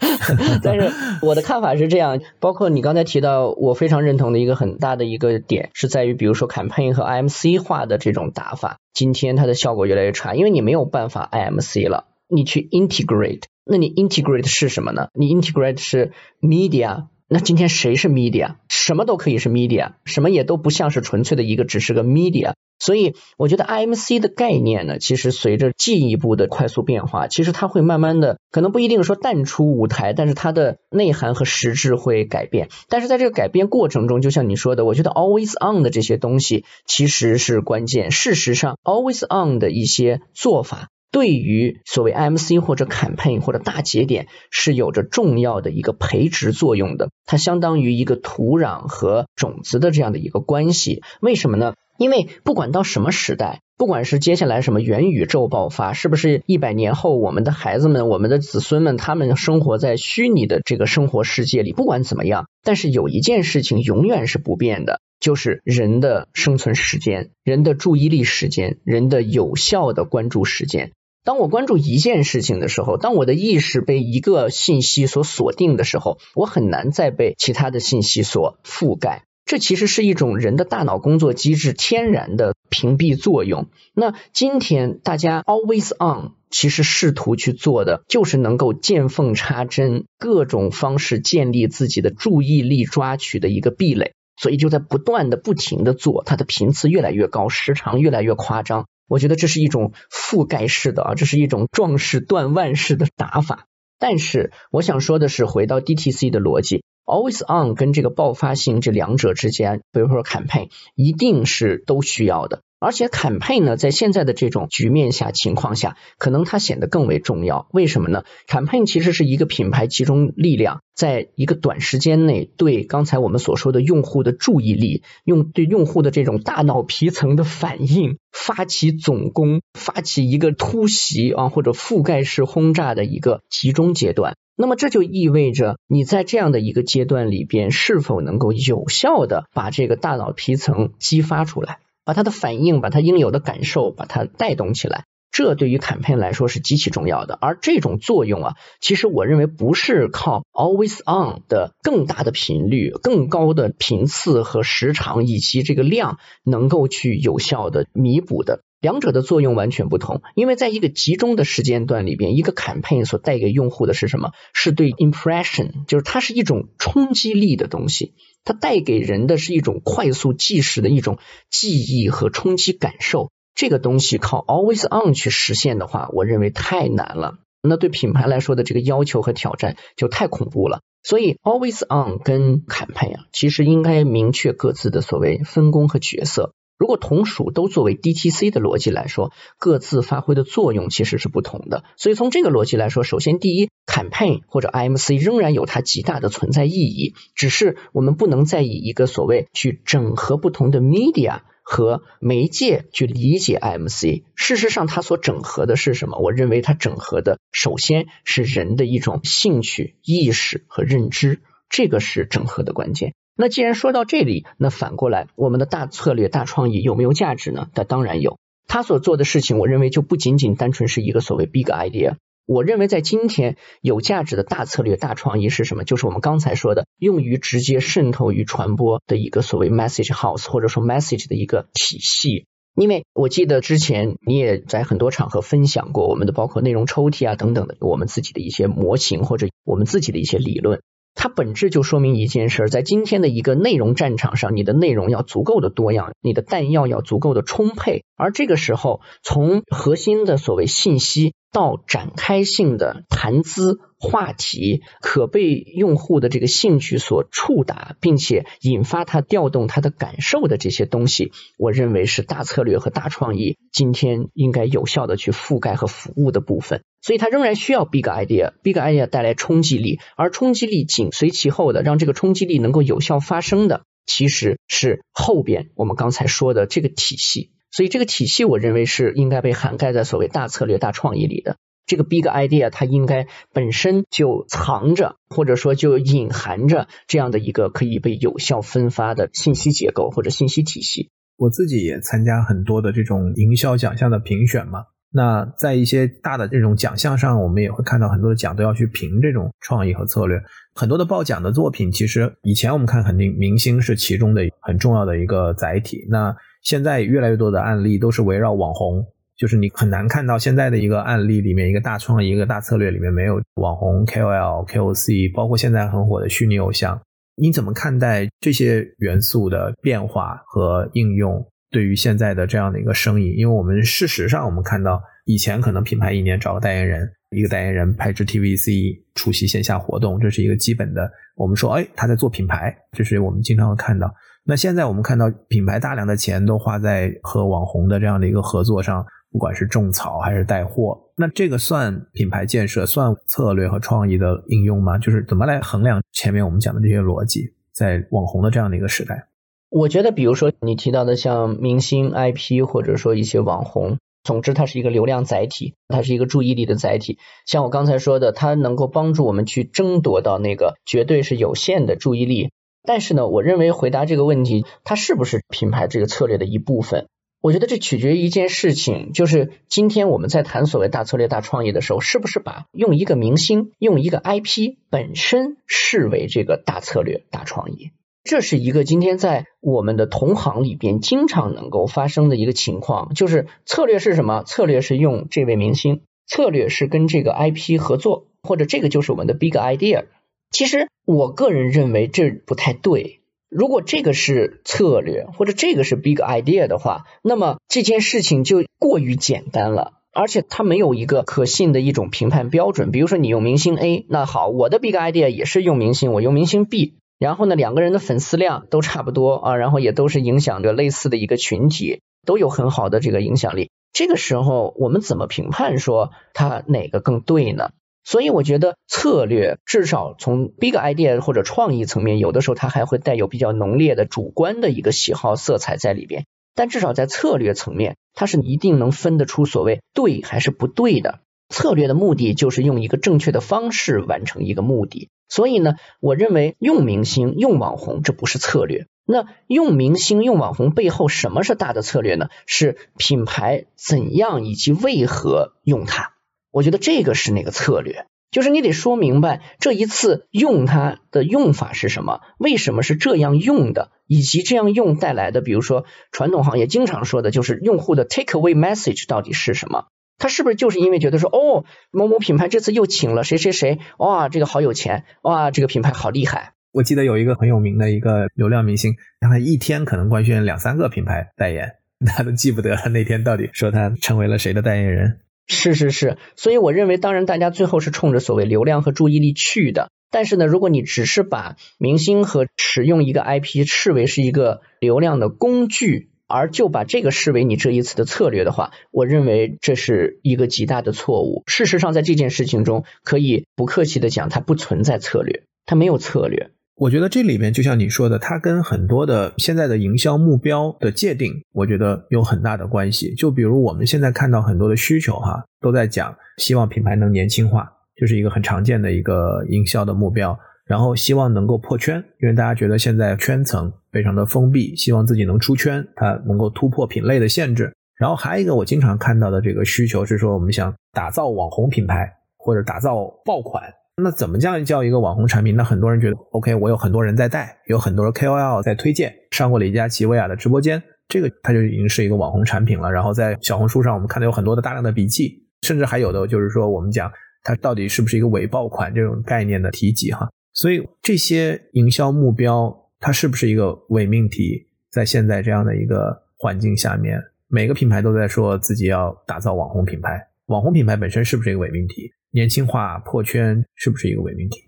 [laughs] 但是我的看法是这样，包括你刚才提到，我非常认同的一个很大的一个点，是在于比如说 campaign 和 IMC 化的这种打法，今天它的效果越来越差，因为你没有办法 IMC 了，你去 integrate，那你 integrate 是什么呢？你 integrate 是 media。那今天谁是 media？什么都可以是 media，什么也都不像是纯粹的一个只是个 media。所以我觉得 IMC 的概念呢，其实随着进一步的快速变化，其实它会慢慢的，可能不一定说淡出舞台，但是它的内涵和实质会改变。但是在这个改变过程中，就像你说的，我觉得 always on 的这些东西其实是关键。事实上，always on 的一些做法。对于所谓 MC 或者 campaign 或者大节点是有着重要的一个培植作用的，它相当于一个土壤和种子的这样的一个关系。为什么呢？因为不管到什么时代，不管是接下来什么元宇宙爆发，是不是一百年后我们的孩子们、我们的子孙们，他们生活在虚拟的这个生活世界里，不管怎么样，但是有一件事情永远是不变的。就是人的生存时间、人的注意力时间、人的有效的关注时间。当我关注一件事情的时候，当我的意识被一个信息所锁定的时候，我很难再被其他的信息所覆盖。这其实是一种人的大脑工作机制天然的屏蔽作用。那今天大家 always on，其实试图去做的就是能够见缝插针，各种方式建立自己的注意力抓取的一个壁垒。所以就在不断的、不停的做，它的频次越来越高，时长越来越夸张。我觉得这是一种覆盖式的啊，这是一种壮士断腕式的打法。但是我想说的是，回到 DTC 的逻辑，always on 跟这个爆发性这两者之间，比如说 campaign，一定是都需要的。而且坎佩呢，在现在的这种局面下情况下，可能它显得更为重要。为什么呢？坎佩其实是一个品牌集中力量，在一个短时间内对刚才我们所说的用户的注意力，用对用户的这种大脑皮层的反应发起总攻，发起一个突袭啊，或者覆盖式轰炸的一个集中阶段。那么这就意味着你在这样的一个阶段里边，是否能够有效的把这个大脑皮层激发出来？把它的反应，把它应有的感受，把它带动起来，这对于 campaign 来说是极其重要的。而这种作用啊，其实我认为不是靠 always on 的更大的频率、更高的频次和时长以及这个量能够去有效的弥补的。两者的作用完全不同，因为在一个集中的时间段里边，一个 campaign 所带给用户的是什么？是对 impression，就是它是一种冲击力的东西，它带给人的是一种快速即时的一种记忆和冲击感受。这个东西靠 always on 去实现的话，我认为太难了。那对品牌来说的这个要求和挑战就太恐怖了。所以 always on 跟 campaign，其实应该明确各自的所谓分工和角色。如果同属都作为 DTC 的逻辑来说，各自发挥的作用其实是不同的。所以从这个逻辑来说，首先第一，campaign 或者 IMC 仍然有它极大的存在意义，只是我们不能再以一个所谓去整合不同的 media 和媒介去理解 IMC。事实上，它所整合的是什么？我认为它整合的首先是人的一种兴趣、意识和认知，这个是整合的关键。那既然说到这里，那反过来，我们的大策略、大创意有没有价值呢？那当然有。他所做的事情，我认为就不仅仅单纯是一个所谓 big idea。我认为在今天有价值的大策略、大创意是什么？就是我们刚才说的，用于直接渗透与传播的一个所谓 message house，或者说 message 的一个体系。因为我记得之前你也在很多场合分享过我们的包括内容抽屉啊等等的我们自己的一些模型或者我们自己的一些理论。它本质就说明一件事，在今天的一个内容战场上，你的内容要足够的多样，你的弹药要足够的充沛，而这个时候，从核心的所谓信息。到展开性的谈资话题，可被用户的这个兴趣所触达，并且引发他调动他的感受的这些东西，我认为是大策略和大创意今天应该有效的去覆盖和服务的部分。所以它仍然需要 big idea，big idea 带来冲击力，而冲击力紧随其后的，让这个冲击力能够有效发生的，其实是后边我们刚才说的这个体系。所以这个体系我认为是应该被涵盖在所谓大策略、大创意里的。这个 big idea 它应该本身就藏着，或者说就隐含着这样的一个可以被有效分发的信息结构或者信息体系。我自己也参加很多的这种营销奖项的评选嘛。那在一些大的这种奖项上，我们也会看到很多的奖都要去评这种创意和策略。很多的报奖的作品，其实以前我们看肯定明星是其中的很重要的一个载体。那现在越来越多的案例都是围绕网红，就是你很难看到现在的一个案例里面一个大创意、一个大策略里面没有网红、KOL、KOC，包括现在很火的虚拟偶像。你怎么看待这些元素的变化和应用？对于现在的这样的一个生意，因为我们事实上我们看到，以前可能品牌一年找个代言人，一个代言人拍支 TVC，出席线下活动，这是一个基本的。我们说，哎，他在做品牌，这是我们经常会看到。那现在我们看到品牌大量的钱都花在和网红的这样的一个合作上，不管是种草还是带货，那这个算品牌建设，算策略和创意的应用吗？就是怎么来衡量前面我们讲的这些逻辑，在网红的这样的一个时代？我觉得，比如说你提到的像明星 IP，或者说一些网红，总之它是一个流量载体，它是一个注意力的载体。像我刚才说的，它能够帮助我们去争夺到那个绝对是有限的注意力。但是呢，我认为回答这个问题，它是不是品牌这个策略的一部分？我觉得这取决于一件事情，就是今天我们在谈所谓大策略、大创意的时候，是不是把用一个明星、用一个 IP 本身视为这个大策略、大创意？这是一个今天在我们的同行里边经常能够发生的一个情况，就是策略是什么？策略是用这位明星，策略是跟这个 IP 合作，或者这个就是我们的 big idea。其实我个人认为这不太对。如果这个是策略，或者这个是 big idea 的话，那么这件事情就过于简单了，而且它没有一个可信的一种评判标准。比如说你用明星 A，那好，我的 big idea 也是用明星，我用明星 B。然后呢，两个人的粉丝量都差不多啊，然后也都是影响着类似的一个群体，都有很好的这个影响力。这个时候，我们怎么评判说它哪个更对呢？所以我觉得策略至少从 big idea 或者创意层面，有的时候它还会带有比较浓烈的主观的一个喜好色彩在里边。但至少在策略层面，它是一定能分得出所谓对还是不对的。策略的目的就是用一个正确的方式完成一个目的。所以呢，我认为用明星、用网红，这不是策略。那用明星、用网红背后，什么是大的策略呢？是品牌怎样以及为何用它？我觉得这个是那个策略，就是你得说明白这一次用它的用法是什么，为什么是这样用的，以及这样用带来的，比如说传统行业经常说的就是用户的 take away message 到底是什么。他是不是就是因为觉得说，哦，某某品牌这次又请了谁谁谁，哇，这个好有钱，哇，这个品牌好厉害。我记得有一个很有名的一个流量明星，他一天可能官宣两三个品牌代言，[laughs] 他都记不得了那天到底说他成为了谁的代言人。是是是，所以我认为，当然大家最后是冲着所谓流量和注意力去的。但是呢，如果你只是把明星和使用一个 IP 视为是一个流量的工具。而就把这个视为你这一次的策略的话，我认为这是一个极大的错误。事实上，在这件事情中，可以不客气的讲，它不存在策略，它没有策略。我觉得这里面就像你说的，它跟很多的现在的营销目标的界定，我觉得有很大的关系。就比如我们现在看到很多的需求，哈，都在讲希望品牌能年轻化，就是一个很常见的一个营销的目标。然后希望能够破圈，因为大家觉得现在圈层非常的封闭，希望自己能出圈，它能够突破品类的限制。然后还有一个我经常看到的这个需求是说，我们想打造网红品牌或者打造爆款，那怎么叫叫一个网红产品？那很多人觉得，OK，我有很多人在带，有很多 KOL 在推荐，上过李佳琦、薇娅的直播间，这个它就已经是一个网红产品了。然后在小红书上，我们看到有很多的大量的笔记，甚至还有的就是说，我们讲它到底是不是一个伪爆款这种概念的提及哈。所以这些营销目标，它是不是一个伪命题？在现在这样的一个环境下面，每个品牌都在说自己要打造网红品牌，网红品牌本身是不是一个伪命题？年轻化破圈是不是一个伪命题？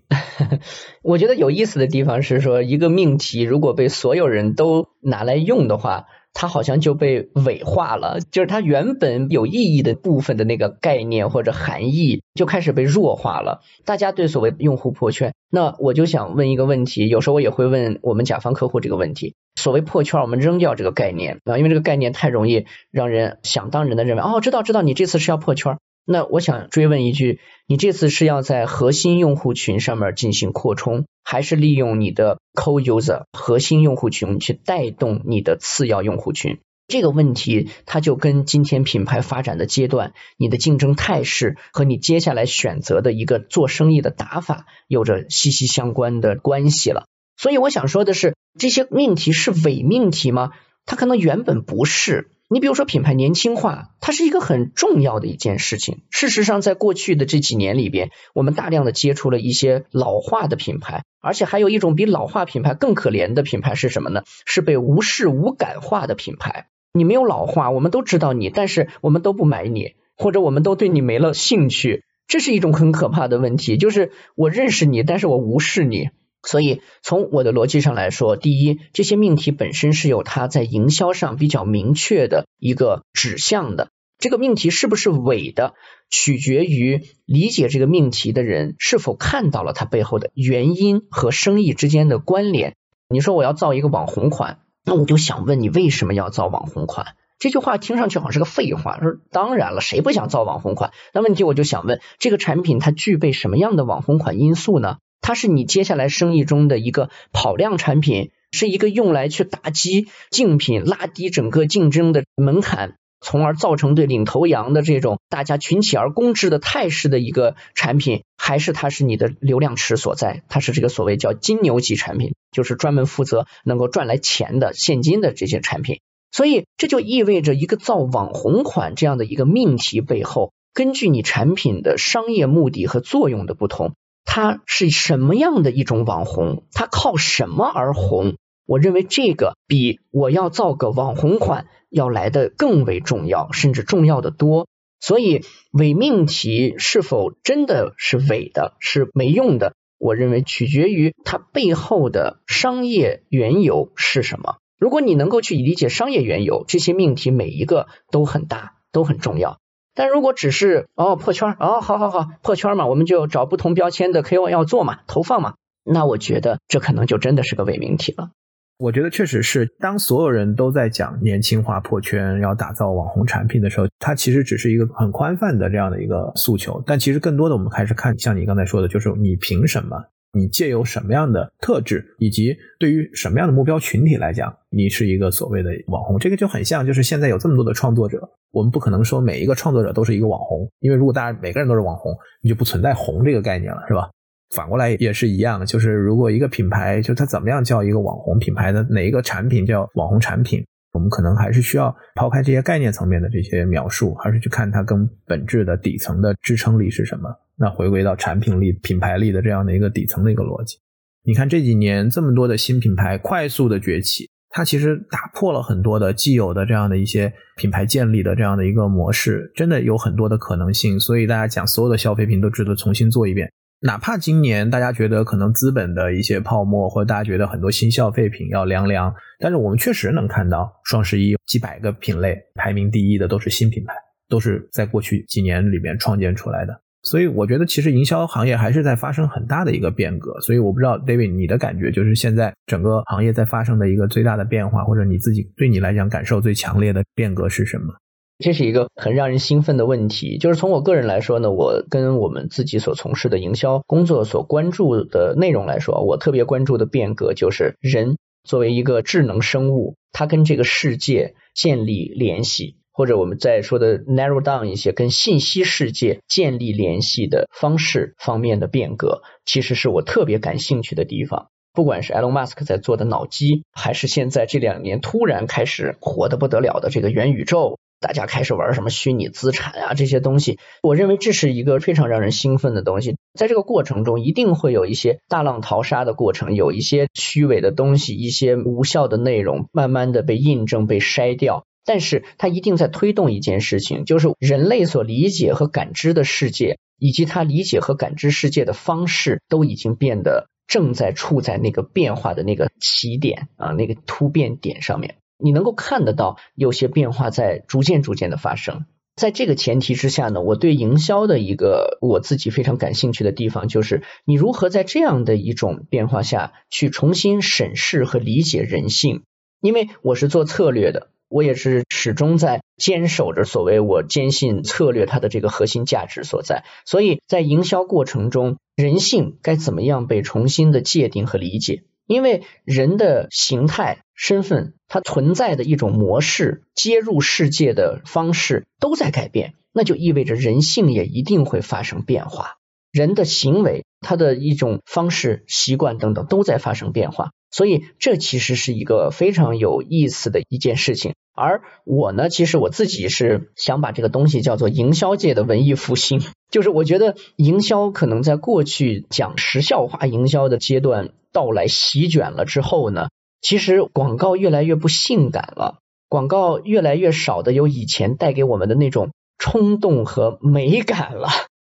[laughs] 我觉得有意思的地方是说，一个命题如果被所有人都拿来用的话。它好像就被伪化了，就是它原本有意义的部分的那个概念或者含义就开始被弱化了。大家对所谓用户破圈，那我就想问一个问题，有时候我也会问我们甲方客户这个问题：所谓破圈，我们扔掉这个概念啊，因为这个概念太容易让人想当然的认为，哦，知道知道，你这次是要破圈。那我想追问一句，你这次是要在核心用户群上面进行扩充，还是利用你的 core user 核心用户群去带动你的次要用户群？这个问题，它就跟今天品牌发展的阶段、你的竞争态势和你接下来选择的一个做生意的打法有着息息相关的关系了。所以我想说的是，这些命题是伪命题吗？它可能原本不是。你比如说品牌年轻化，它是一个很重要的一件事情。事实上，在过去的这几年里边，我们大量的接触了一些老化的品牌，而且还有一种比老化品牌更可怜的品牌是什么呢？是被无视无感化的品牌。你没有老化，我们都知道你，但是我们都不买你，或者我们都对你没了兴趣，这是一种很可怕的问题。就是我认识你，但是我无视你。所以从我的逻辑上来说，第一，这些命题本身是有它在营销上比较明确的一个指向的。这个命题是不是伪的，取决于理解这个命题的人是否看到了它背后的原因和生意之间的关联。你说我要造一个网红款。那我就想问你，为什么要造网红款？这句话听上去好像是个废话。说当然了，谁不想造网红款？那问题我就想问，这个产品它具备什么样的网红款因素呢？它是你接下来生意中的一个跑量产品，是一个用来去打击竞品、拉低整个竞争的门槛。从而造成对领头羊的这种大家群起而攻之的态势的一个产品，还是它是你的流量池所在？它是这个所谓叫金牛级产品，就是专门负责能够赚来钱的现金的这些产品。所以这就意味着一个造网红款这样的一个命题背后，根据你产品的商业目的和作用的不同，它是什么样的一种网红？它靠什么而红？我认为这个比我要造个网红款要来的更为重要，甚至重要的多。所以伪命题是否真的是伪的，是没用的？我认为取决于它背后的商业缘由是什么。如果你能够去理解商业缘由，这些命题每一个都很大，都很重要。但如果只是哦破圈，哦好好好破圈嘛，我们就找不同标签的 KOL 要做嘛，投放嘛，那我觉得这可能就真的是个伪命题了。我觉得确实是，当所有人都在讲年轻化破圈，要打造网红产品的时候，它其实只是一个很宽泛的这样的一个诉求。但其实更多的，我们还是看像你刚才说的，就是你凭什么，你借由什么样的特质，以及对于什么样的目标群体来讲，你是一个所谓的网红。这个就很像，就是现在有这么多的创作者，我们不可能说每一个创作者都是一个网红，因为如果大家每个人都是网红，你就不存在红这个概念了，是吧？反过来也是一样的，就是如果一个品牌，就它怎么样叫一个网红品牌的哪一个产品叫网红产品，我们可能还是需要抛开这些概念层面的这些描述，还是去看它更本质的底层的支撑力是什么。那回归到产品力、品牌力的这样的一个底层的一个逻辑。你看这几年这么多的新品牌快速的崛起，它其实打破了很多的既有的这样的一些品牌建立的这样的一个模式，真的有很多的可能性。所以大家讲所有的消费品都值得重新做一遍。哪怕今年大家觉得可能资本的一些泡沫，或者大家觉得很多新消费品要凉凉，但是我们确实能看到双十一几百个品类排名第一的都是新品牌，都是在过去几年里面创建出来的。所以我觉得其实营销行业还是在发生很大的一个变革。所以我不知道 David 你的感觉就是现在整个行业在发生的一个最大的变化，或者你自己对你来讲感受最强烈的变革是什么？这是一个很让人兴奋的问题，就是从我个人来说呢，我跟我们自己所从事的营销工作所关注的内容来说，我特别关注的变革就是人作为一个智能生物，它跟这个世界建立联系，或者我们在说的 narrow down 一些跟信息世界建立联系的方式方面的变革，其实是我特别感兴趣的地方。不管是 Elon Musk 在做的脑机，还是现在这两年突然开始火的不得了的这个元宇宙。大家开始玩什么虚拟资产啊这些东西，我认为这是一个非常让人兴奋的东西。在这个过程中，一定会有一些大浪淘沙的过程，有一些虚伪的东西，一些无效的内容，慢慢的被印证、被筛掉。但是它一定在推动一件事情，就是人类所理解和感知的世界，以及他理解和感知世界的方式，都已经变得正在处在那个变化的那个起点啊，那个突变点上面。你能够看得到有些变化在逐渐逐渐的发生，在这个前提之下呢，我对营销的一个我自己非常感兴趣的地方，就是你如何在这样的一种变化下去重新审视和理解人性，因为我是做策略的，我也是始终在坚守着所谓我坚信策略它的这个核心价值所在。所以在营销过程中，人性该怎么样被重新的界定和理解？因为人的形态、身份，它存在的一种模式、接入世界的方式都在改变，那就意味着人性也一定会发生变化。人的行为、他的一种方式、习惯等等都在发生变化，所以这其实是一个非常有意思的一件事情。而我呢，其实我自己是想把这个东西叫做营销界的文艺复兴，就是我觉得营销可能在过去讲时效化营销的阶段。到来席卷了之后呢，其实广告越来越不性感了，广告越来越少的有以前带给我们的那种冲动和美感了。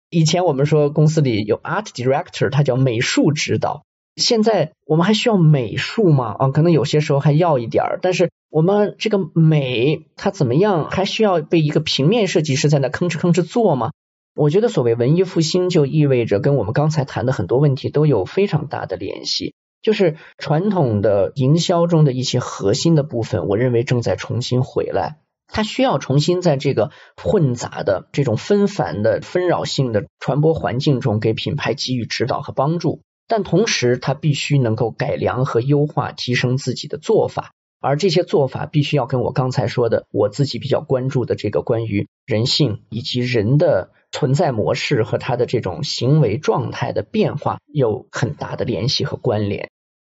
以前我们说公司里有 art director，他叫美术指导，现在我们还需要美术吗？啊，可能有些时候还要一点儿，但是我们这个美它怎么样，还需要被一个平面设计师在那吭哧吭哧做吗？我觉得所谓文艺复兴，就意味着跟我们刚才谈的很多问题都有非常大的联系。就是传统的营销中的一些核心的部分，我认为正在重新回来。它需要重新在这个混杂的、这种纷繁的、纷扰性的传播环境中，给品牌给予指导和帮助。但同时，它必须能够改良和优化、提升自己的做法。而这些做法必须要跟我刚才说的，我自己比较关注的这个关于人性以及人的。存在模式和他的这种行为状态的变化有很大的联系和关联。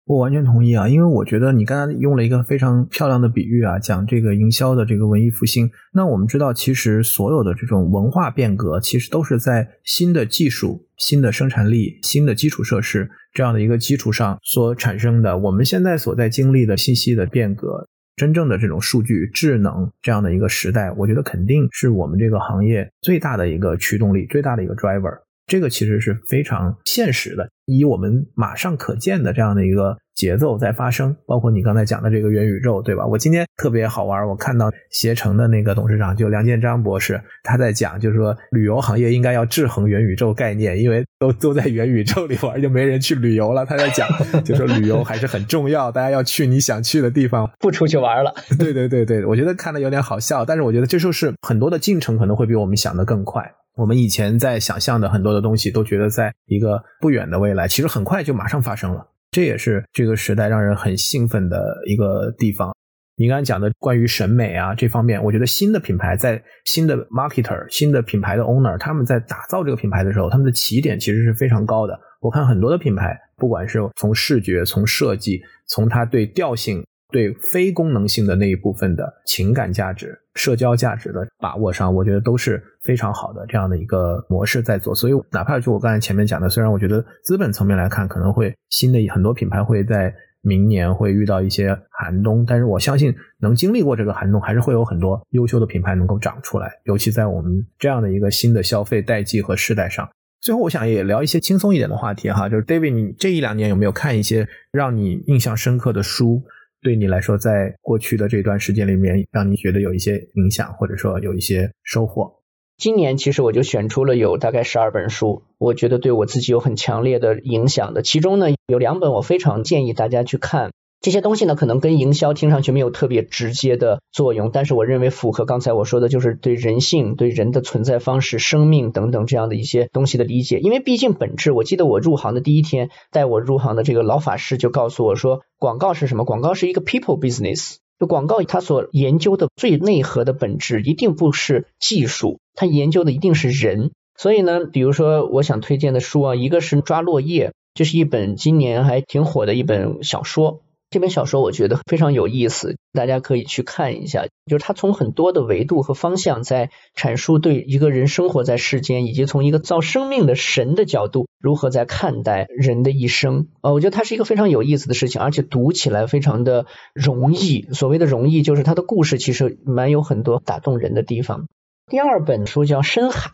我完全同意啊，因为我觉得你刚才用了一个非常漂亮的比喻啊，讲这个营销的这个文艺复兴。那我们知道，其实所有的这种文化变革，其实都是在新的技术、新的生产力、新的基础设施这样的一个基础上所产生的。我们现在所在经历的信息的变革。真正的这种数据智能这样的一个时代，我觉得肯定是我们这个行业最大的一个驱动力，最大的一个 driver。这个其实是非常现实的，以我们马上可见的这样的一个节奏在发生，包括你刚才讲的这个元宇宙，对吧？我今天特别好玩，我看到携程的那个董事长就梁建章博士，他在讲，就是说旅游行业应该要制衡元宇宙概念，因为都都在元宇宙里玩，就没人去旅游了。他在讲，就说旅游还是很重要，大家要去你想去的地方，不出去玩了。对对对对，我觉得看的有点好笑，但是我觉得这就是很多的进程可能会比我们想的更快。我们以前在想象的很多的东西，都觉得在一个不远的未来，其实很快就马上发生了。这也是这个时代让人很兴奋的一个地方。你刚才讲的关于审美啊这方面，我觉得新的品牌在新的 marketer、新的品牌的 owner，他们在打造这个品牌的时候，他们的起点其实是非常高的。我看很多的品牌，不管是从视觉、从设计、从它对调性。对非功能性的那一部分的情感价值、社交价值的把握上，我觉得都是非常好的这样的一个模式在做。所以，哪怕就我刚才前面讲的，虽然我觉得资本层面来看可能会新的很多品牌会在明年会遇到一些寒冬，但是我相信能经历过这个寒冬，还是会有很多优秀的品牌能够长出来。尤其在我们这样的一个新的消费代际和时代上。最后，我想也聊一些轻松一点的话题哈，就是 David，你这一两年有没有看一些让你印象深刻的书？对你来说，在过去的这段时间里面，让你觉得有一些影响，或者说有一些收获。今年其实我就选出了有大概十二本书，我觉得对我自己有很强烈的影响的。其中呢，有两本我非常建议大家去看。这些东西呢，可能跟营销听上去没有特别直接的作用，但是我认为符合刚才我说的，就是对人性、对人的存在方式、生命等等这样的一些东西的理解。因为毕竟本质，我记得我入行的第一天，带我入行的这个老法师就告诉我说，广告是什么？广告是一个 people business。就广告它所研究的最内核的本质，一定不是技术，它研究的一定是人。所以呢，比如说我想推荐的书啊，一个是《抓落叶》，这是一本今年还挺火的一本小说。这本小说我觉得非常有意思，大家可以去看一下。就是他从很多的维度和方向在阐述对一个人生活在世间，以及从一个造生命的神的角度如何在看待人的一生。呃，我觉得它是一个非常有意思的事情，而且读起来非常的容易。所谓的容易，就是它的故事其实蛮有很多打动人的地方。第二本书叫《深海》。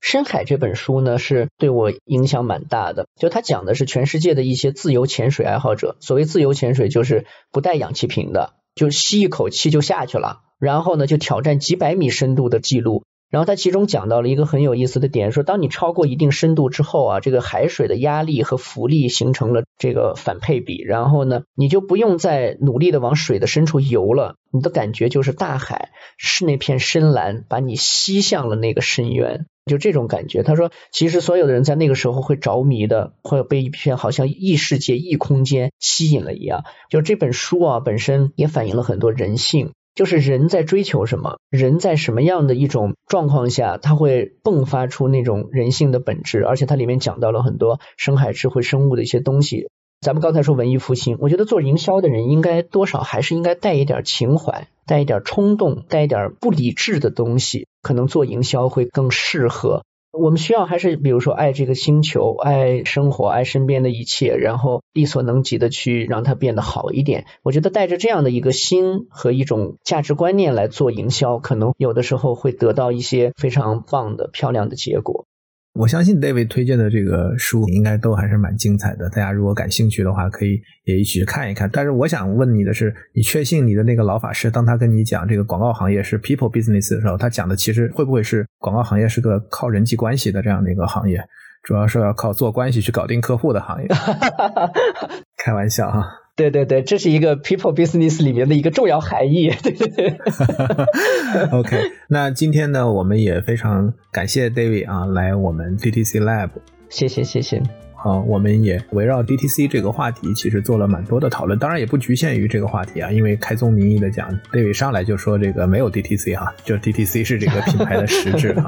深海这本书呢，是对我影响蛮大的。就它讲的是全世界的一些自由潜水爱好者。所谓自由潜水，就是不带氧气瓶的，就吸一口气就下去了，然后呢就挑战几百米深度的记录。然后它其中讲到了一个很有意思的点，说当你超过一定深度之后啊，这个海水的压力和浮力形成了这个反配比，然后呢，你就不用再努力的往水的深处游了，你的感觉就是大海是那片深蓝，把你吸向了那个深渊，就这种感觉。他说，其实所有的人在那个时候会着迷的，会被一片好像异世界、异空间吸引了一样。就这本书啊，本身也反映了很多人性。就是人在追求什么，人在什么样的一种状况下，他会迸发出那种人性的本质，而且它里面讲到了很多深海智慧生物的一些东西。咱们刚才说文艺复兴，我觉得做营销的人应该多少还是应该带一点情怀，带一点冲动，带一点不理智的东西，可能做营销会更适合。我们需要还是比如说爱这个星球，爱生活，爱身边的一切，然后力所能及的去让它变得好一点。我觉得带着这样的一个心和一种价值观念来做营销，可能有的时候会得到一些非常棒的、漂亮的结果。我相信 David 推荐的这个书应该都还是蛮精彩的，大家如果感兴趣的话，可以也一起去看一看。但是我想问你的是，你确信你的那个老法师，当他跟你讲这个广告行业是 people business 的时候，他讲的其实会不会是广告行业是个靠人际关系的这样的一个行业，主要是要靠做关系去搞定客户的行业？[laughs] 开玩笑哈。对对对，这是一个 people business 里面的一个重要含义。对对对。[laughs] OK，那今天呢，我们也非常感谢 David 啊，来我们 DTC Lab。谢谢谢谢。好，我们也围绕 DTC 这个话题，其实做了蛮多的讨论。当然也不局限于这个话题啊，因为开宗明义的讲，David 上来就说这个没有 DTC 哈，就 DTC 是这个品牌的实质啊，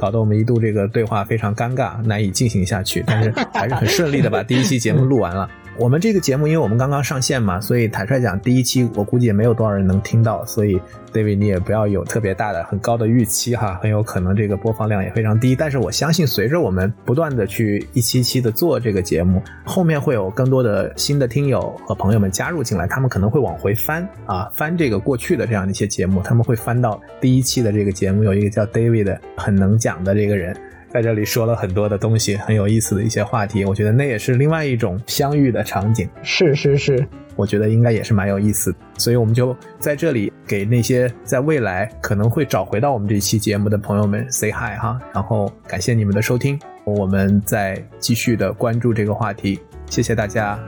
搞得我们一度这个对话非常尴尬，难以进行下去。但是还是很顺利的把第一期节目录完了。我们这个节目，因为我们刚刚上线嘛，所以坦率讲，第一期我估计也没有多少人能听到，所以 David 你也不要有特别大的、很高的预期哈，很有可能这个播放量也非常低。但是我相信，随着我们不断的去一期期的做这个节目，后面会有更多的新的听友和朋友们加入进来，他们可能会往回翻啊，翻这个过去的这样的一些节目，他们会翻到第一期的这个节目，有一个叫 David 的很能讲的这个人。在这里说了很多的东西，很有意思的一些话题，我觉得那也是另外一种相遇的场景。是是是，我觉得应该也是蛮有意思的。所以我们就在这里给那些在未来可能会找回到我们这期节目的朋友们 say hi 哈，然后感谢你们的收听，我们再继续的关注这个话题，谢谢大家。